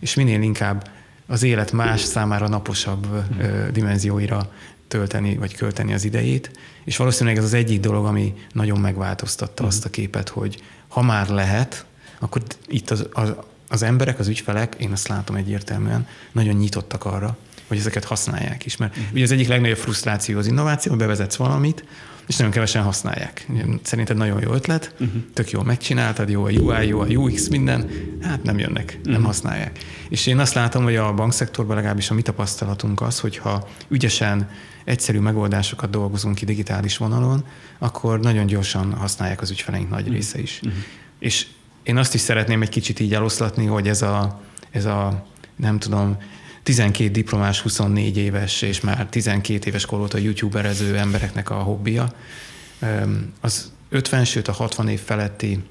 és minél inkább az élet más számára naposabb mm. dimenzióira tölteni vagy költeni az idejét, és valószínűleg ez az egyik dolog, ami nagyon megváltoztatta azt a képet, hogy ha már lehet, akkor itt az, az, az emberek, az ügyfelek, én azt látom egyértelműen, nagyon nyitottak arra, hogy ezeket használják is. Mert mm. ugye az egyik legnagyobb frusztráció az innováció, bevezetsz valamit, és nagyon kevesen használják. Szerinted nagyon jó ötlet, uh-huh. tök jól megcsináltad, jó a UI, jó a UX, minden, hát nem jönnek, uh-huh. nem használják. És én azt látom, hogy a bankszektorban legalábbis a mi tapasztalatunk az, hogyha ügyesen egyszerű megoldásokat dolgozunk ki digitális vonalon, akkor nagyon gyorsan használják az ügyfeleink nagy uh-huh. része is. Uh-huh. És én azt is szeretném egy kicsit így eloszlatni, hogy ez a, ez a nem tudom, 12 diplomás, 24 éves és már 12 éves kor óta youtuberező embereknek a hobbija. Az 50, sőt a 60 év feletti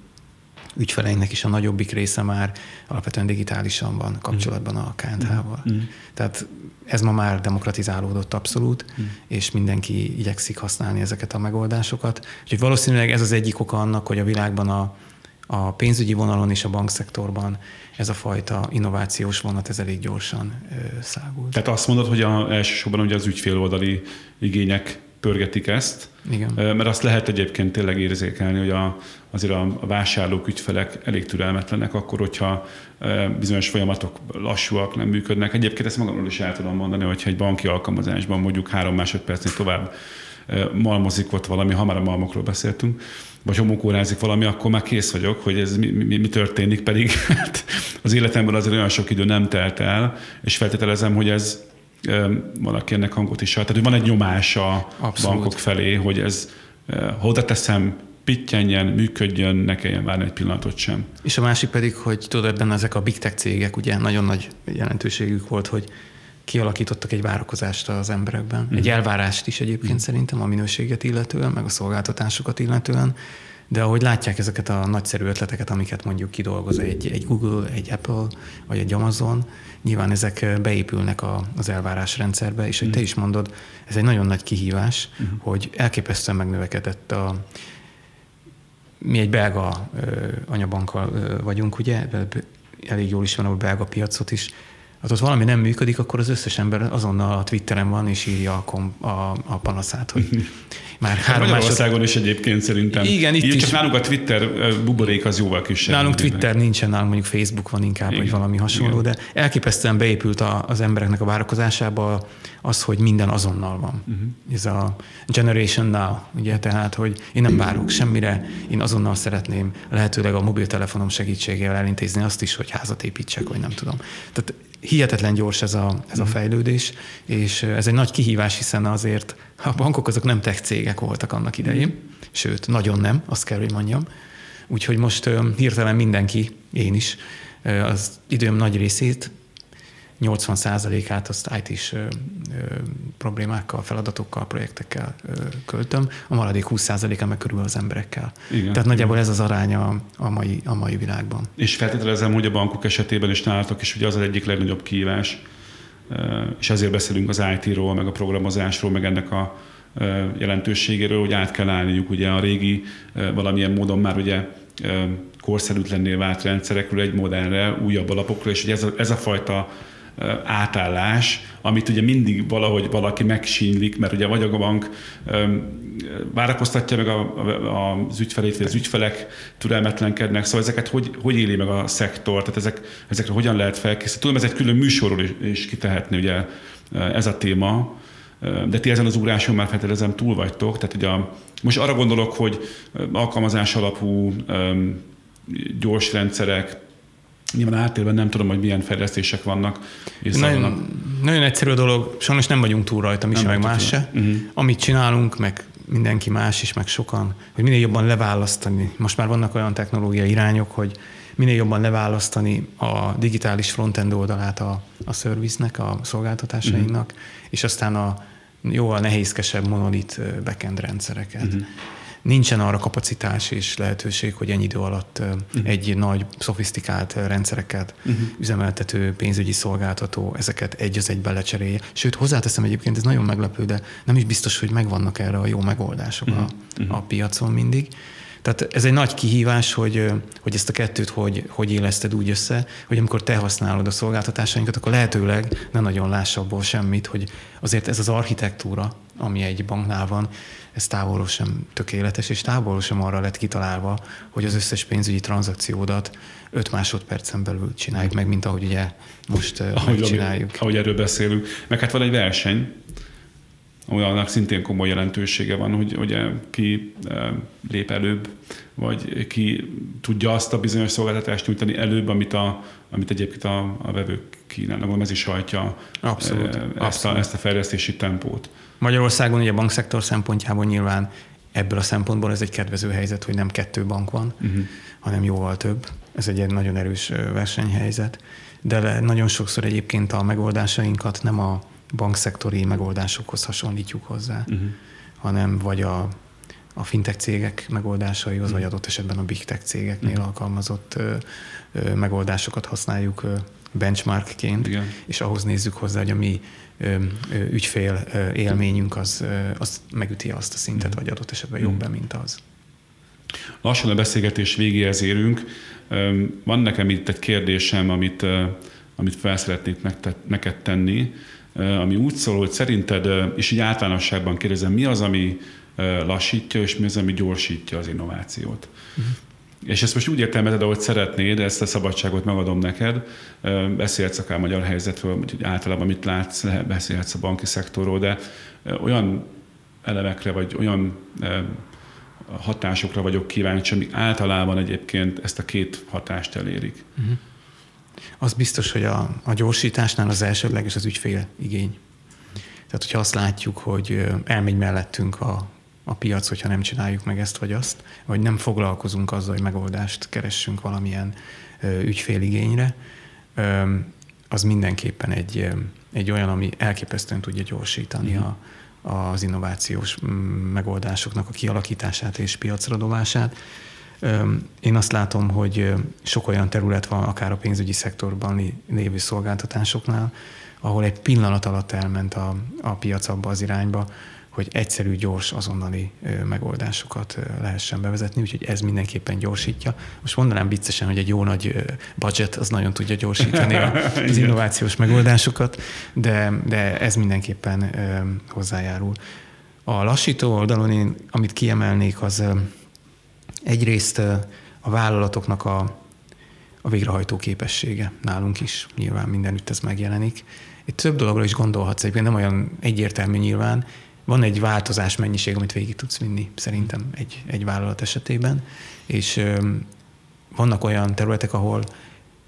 ügyfeleinknek is a nagyobbik része már alapvetően digitálisan van kapcsolatban a KNH-val. Mm. Tehát ez ma már demokratizálódott abszolút, mm. és mindenki igyekszik használni ezeket a megoldásokat. Úgyhogy valószínűleg ez az egyik oka annak, hogy a világban a, a pénzügyi vonalon és a bankszektorban ez a fajta innovációs vonat ez elég gyorsan szágul. Tehát azt mondod, hogy a, elsősorban ugye az ügyféloldali igények pörgetik ezt, Igen. mert azt lehet egyébként tényleg érzékelni, hogy a, azért a, a vásárlók, ügyfelek elég türelmetlenek, akkor, hogyha bizonyos folyamatok lassúak, nem működnek. Egyébként ezt magamról is el tudom mondani, hogyha egy banki alkalmazásban mondjuk három másodpercnél tovább malmozik ott valami, ha már a malmokról beszéltünk, vagy homokórázik valami, akkor már kész vagyok, hogy ez mi, mi, mi történik, pedig (laughs) hát az életemben azért olyan sok idő nem telt el, és feltételezem, hogy ez valaki ennek hangot is Tehát, hogy van egy nyomás a Abszolút. bankok felé, hogy ez oda teszem, pittyenjen, működjön, ne kelljen várni egy pillanatot sem. És a másik pedig, hogy tudod, ebben ezek a big tech cégek, ugye nagyon nagy jelentőségük volt, hogy kialakítottak egy várakozást az emberekben. Mm. Egy mhm. elvárást is egyébként mm. szerintem a minőséget illetően, meg a szolgáltatásokat illetően, de ahogy látják ezeket a nagyszerű ötleteket, amiket mondjuk kidolgoz egy, egy Google, egy Apple, vagy egy Amazon, nyilván ezek beépülnek a, az elvárásrendszerbe, és hogy te is mondod, ez egy nagyon nagy kihívás, mm. hogy elképesztően megnövekedett a, mi egy belga ö, anyabankkal ö, vagyunk, ugye, elég jól ismerem a belga piacot is, hát ott valami nem működik, akkor az összes ember azonnal a Twitteren van, és írja a, kom, a, a panaszát, hogy (laughs) már három Magyarországon másod... is egyébként szerintem. Igen, itt Így, is. Csak nálunk a Twitter buborék az jóval kisebb. Nálunk Twitter nincsen, nálunk mondjuk Facebook van inkább, Igen. vagy valami hasonló, Igen. de elképesztően beépült a, az embereknek a várakozásába az, hogy minden azonnal van. Uh-huh. Ez a generation now, ugye, tehát, hogy én nem várok semmire, én azonnal szeretném lehetőleg a mobiltelefonom segítségével elintézni azt is, hogy házat építsek, vagy nem tudom. Tehát hihetetlen gyors ez a, ez a mhm. fejlődés, és ez egy nagy kihívás, hiszen azért a bankok azok nem tech cégek voltak annak idején, mhm. sőt, nagyon nem, azt kell, hogy mondjam. Úgyhogy most hirtelen mindenki, én is, az időm nagy részét 80%-át azt IT-s problémákkal, feladatokkal, projektekkel költöm, a maradék 20%-a meg körül az emberekkel. Igen, Tehát nagyjából igen. ez az aránya a mai, a mai világban. És feltételezem, hogy a bankok esetében is nálatok is ugye az az egyik legnagyobb kihívás, és ezért beszélünk az IT-ról, meg a programozásról, meg ennek a jelentőségéről, hogy át kell állniuk ugye a régi valamilyen módon már ugye korszerűtlennél vált rendszerekről egy modernre, újabb alapokra, és hogy ez a, ez a fajta átállás, amit ugye mindig valahogy valaki megsínlik, mert ugye vagy a bank várakoztatja meg a, a, az ügyfelét, vagy az ügyfelek türelmetlenkednek, szóval ezeket hogy, hogy éli meg a szektor, tehát ezek, ezekre hogyan lehet felkészíteni. Tudom, ez egy külön műsorról is, is kitehetni ugye ez a téma, de ti ezen az ugráson már feltételezem túl vagytok, tehát ugye a, most arra gondolok, hogy alkalmazás alapú gyors rendszerek, Nyilván áttérben nem tudom, hogy milyen fejlesztések vannak. Nagyon, nagyon egyszerű a dolog, sajnos nem vagyunk túl rajta, mi sem, meg más se. Uh-huh. Amit csinálunk, meg mindenki más is, meg sokan, hogy minél jobban leválasztani. Most már vannak olyan technológiai irányok, hogy minél jobban leválasztani a digitális frontend oldalát a, a szerviznek, a szolgáltatásainknak, uh-huh. és aztán a jóval nehézkesebb monolit backend rendszereket. Uh-huh nincsen arra kapacitás és lehetőség, hogy ennyi idő alatt uh-huh. egy nagy, szofisztikált rendszereket uh-huh. üzemeltető pénzügyi szolgáltató ezeket egy az egybe lecserélje. Sőt, hozzáteszem egyébként, ez nagyon meglepő, de nem is biztos, hogy megvannak erre a jó megoldások uh-huh. a, uh-huh. a piacon mindig. Tehát ez egy nagy kihívás, hogy, hogy ezt a kettőt hogy, hogy éleszted úgy össze, hogy amikor te használod a szolgáltatásainkat, akkor lehetőleg ne nagyon láss abból semmit, hogy azért ez az architektúra, ami egy banknál van, ez távolról sem tökéletes, és távolról sem arra lett kitalálva, hogy az összes pénzügyi tranzakciódat 5 másodpercen belül csináljuk meg, mint ahogy ugye most ahogy, csináljuk. Ahogy erről beszélünk. Meg hát van egy verseny, olyannak szintén komoly jelentősége van, hogy ugye ki lép előbb, vagy ki tudja azt a bizonyos szolgáltatást nyújtani előbb, amit, a, amit egyébként a, a vevők kínálnak. Ez is hajtja abszolút, ezt, abszolút. A, ezt a fejlesztési tempót. Magyarországon ugye a bankszektor szempontjából nyilván ebből a szempontból ez egy kedvező helyzet, hogy nem kettő bank van, uh-huh. hanem jóval több. Ez egy nagyon erős versenyhelyzet. De nagyon sokszor egyébként a megoldásainkat nem a bankszektori megoldásokhoz hasonlítjuk hozzá, uh-huh. hanem vagy a, a fintech cégek megoldásaihoz, uh-huh. vagy adott esetben a big tech cégeknél uh-huh. alkalmazott ö, ö, megoldásokat használjuk ö, benchmarkként, Igen. és ahhoz nézzük hozzá, hogy a mi ügyfél élményünk az, az megüti azt a szintet, vagy adott esetben jobb be, mint az. Lassan a beszélgetés végéhez érünk. Van nekem itt egy kérdésem, amit, amit fel szeretnék neked tenni, ami úgy szól, hogy szerinted, és így általánosságban kérdezem, mi az, ami lassítja, és mi az, ami gyorsítja az innovációt? Uh-huh. És ezt most úgy értelmezed, ahogy szeretnéd, ezt a szabadságot megadom neked. Beszélhetsz akár a magyar helyzetről, hogy általában mit látsz, beszélhetsz a banki szektorról, de olyan elemekre, vagy olyan hatásokra vagyok kíváncsi, amik általában egyébként ezt a két hatást elérik. Uh-huh. Az biztos, hogy a, a gyorsításnál az elsődleges az ügyfél igény. Tehát, hogyha azt látjuk, hogy elmegy mellettünk a a piac, hogyha nem csináljuk meg ezt vagy azt, vagy nem foglalkozunk azzal, hogy megoldást keressünk valamilyen ügyféligényre, az mindenképpen egy, egy olyan, ami elképesztően tudja gyorsítani uh-huh. a, az innovációs megoldásoknak a kialakítását és piacra dobását. Én azt látom, hogy sok olyan terület van, akár a pénzügyi szektorban lévő szolgáltatásoknál, ahol egy pillanat alatt elment a, a piac abba az irányba, hogy egyszerű, gyors, azonnali megoldásokat lehessen bevezetni, úgyhogy ez mindenképpen gyorsítja. Most mondanám viccesen, hogy egy jó nagy budget az nagyon tudja gyorsítani (laughs) az innovációs megoldásokat, de, de ez mindenképpen hozzájárul. A lassító oldalon én, amit kiemelnék, az egyrészt a vállalatoknak a, a végrehajtó képessége nálunk is, nyilván mindenütt ez megjelenik. Itt több dologra is gondolhatsz, egyébként nem olyan egyértelmű nyilván, van egy változás mennyiség, amit végig tudsz vinni szerintem egy, egy vállalat esetében, és vannak olyan területek, ahol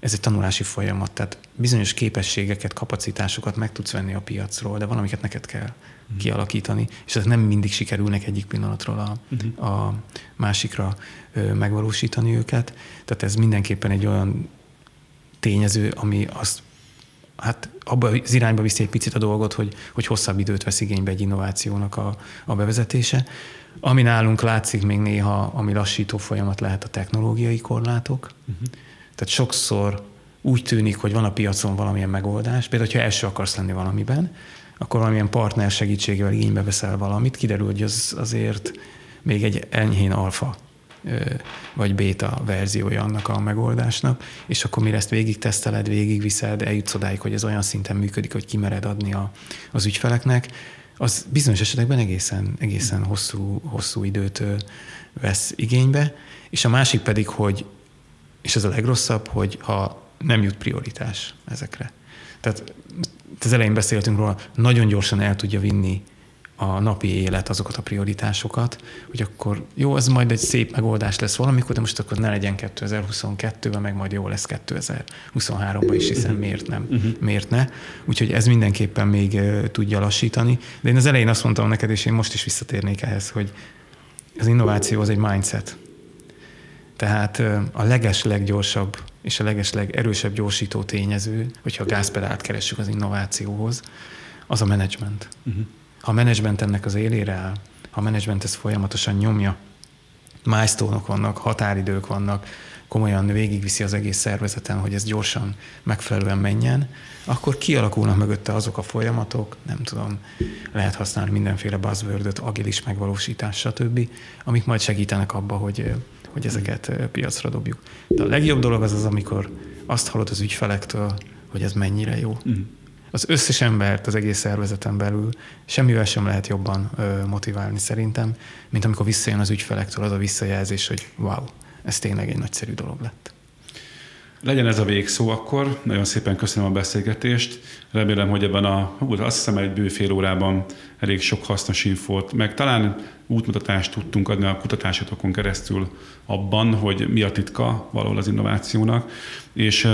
ez egy tanulási folyamat, tehát bizonyos képességeket, kapacitásokat meg tudsz venni a piacról, de valamiket neked kell uh-huh. kialakítani, és ezek nem mindig sikerülnek egyik pillanatról a, uh-huh. a másikra ö, megvalósítani őket. Tehát ez mindenképpen egy olyan tényező, ami azt hát abba az irányba viszi egy picit a dolgot, hogy, hogy hosszabb időt vesz igénybe egy innovációnak a, a bevezetése. Ami nálunk látszik még néha, ami lassító folyamat lehet a technológiai korlátok. Uh-huh. Tehát sokszor úgy tűnik, hogy van a piacon valamilyen megoldás, például, ha első akarsz lenni valamiben, akkor valamilyen partner segítségével igénybe veszel valamit, kiderül, hogy az azért még egy enyhén alfa vagy béta verziója annak a megoldásnak, és akkor mire ezt végig teszteled, végigviszed, eljutsz odáig, hogy ez olyan szinten működik, hogy kimered adni a, az ügyfeleknek, az bizonyos esetekben egészen, egészen hosszú, hosszú időt vesz igénybe, és a másik pedig, hogy, és ez a legrosszabb, hogy ha nem jut prioritás ezekre. Tehát az elején beszéltünk róla, nagyon gyorsan el tudja vinni a napi élet azokat a prioritásokat, hogy akkor jó, ez majd egy szép megoldás lesz valamikor, de most akkor ne legyen 2022-ben, meg majd jó lesz 2023-ban is, hiszen miért nem, uh-huh. miért ne. Úgyhogy ez mindenképpen még tudja lassítani. De én az elején azt mondtam neked, és én most is visszatérnék ehhez, hogy az innováció az egy mindset. Tehát a leges leggyorsabb és a leges legerősebb gyorsító tényező, hogyha a gázpedált keressük az innovációhoz, az a menedzsment. Uh-huh. Ha a menedzsment ennek az élére áll, a menedzsment ezt folyamatosan nyomja, milestone vannak, határidők vannak, komolyan végigviszi az egész szervezeten, hogy ez gyorsan, megfelelően menjen, akkor kialakulnak mögötte azok a folyamatok, nem tudom, lehet használni mindenféle buzzword agilis megvalósítás, stb., amik majd segítenek abba, hogy, hogy ezeket piacra dobjuk. De a legjobb dolog az az, amikor azt hallod az ügyfelektől, hogy ez mennyire jó. Mm az összes embert az egész szervezeten belül semmivel sem lehet jobban ö, motiválni szerintem, mint amikor visszajön az ügyfelektől az a visszajelzés, hogy wow, ez tényleg egy nagyszerű dolog lett. Legyen ez a végszó akkor. Nagyon szépen köszönöm a beszélgetést. Remélem, hogy ebben a, azt hiszem, egy bő fél órában elég sok hasznos infót, meg talán útmutatást tudtunk adni a kutatásotokon keresztül abban, hogy mi a titka valahol az innovációnak, és,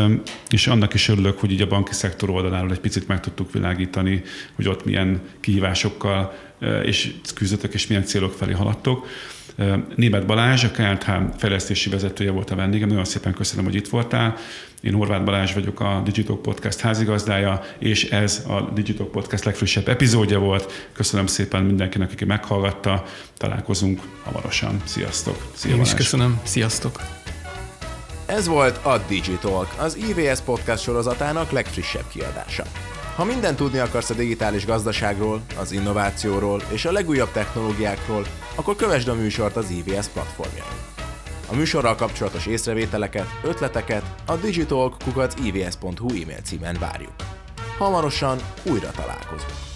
és annak is örülök, hogy így a banki szektor oldaláról egy picit meg tudtuk világítani, hogy ott milyen kihívásokkal és küzdöttek, és milyen célok felé haladtok. Német Balázs, a KLTH fejlesztési vezetője volt a vendégem. Nagyon szépen köszönöm, hogy itt voltál. Én Horváth Balázs vagyok, a Digital Podcast házigazdája, és ez a Digital Podcast legfrissebb epizódja volt. Köszönöm szépen mindenkinek, aki meghallgatta. Találkozunk hamarosan. Sziasztok! Szia, Én is köszönöm. Sziasztok! Ez volt a Digitalk, az IVS podcast sorozatának legfrissebb kiadása. Ha mindent tudni akarsz a digitális gazdaságról, az innovációról és a legújabb technológiákról, akkor kövesd a műsort az IVS platformjain. A műsorral kapcsolatos észrevételeket, ötleteket a digitalk.ivs.hu e-mail címen várjuk. Hamarosan újra találkozunk.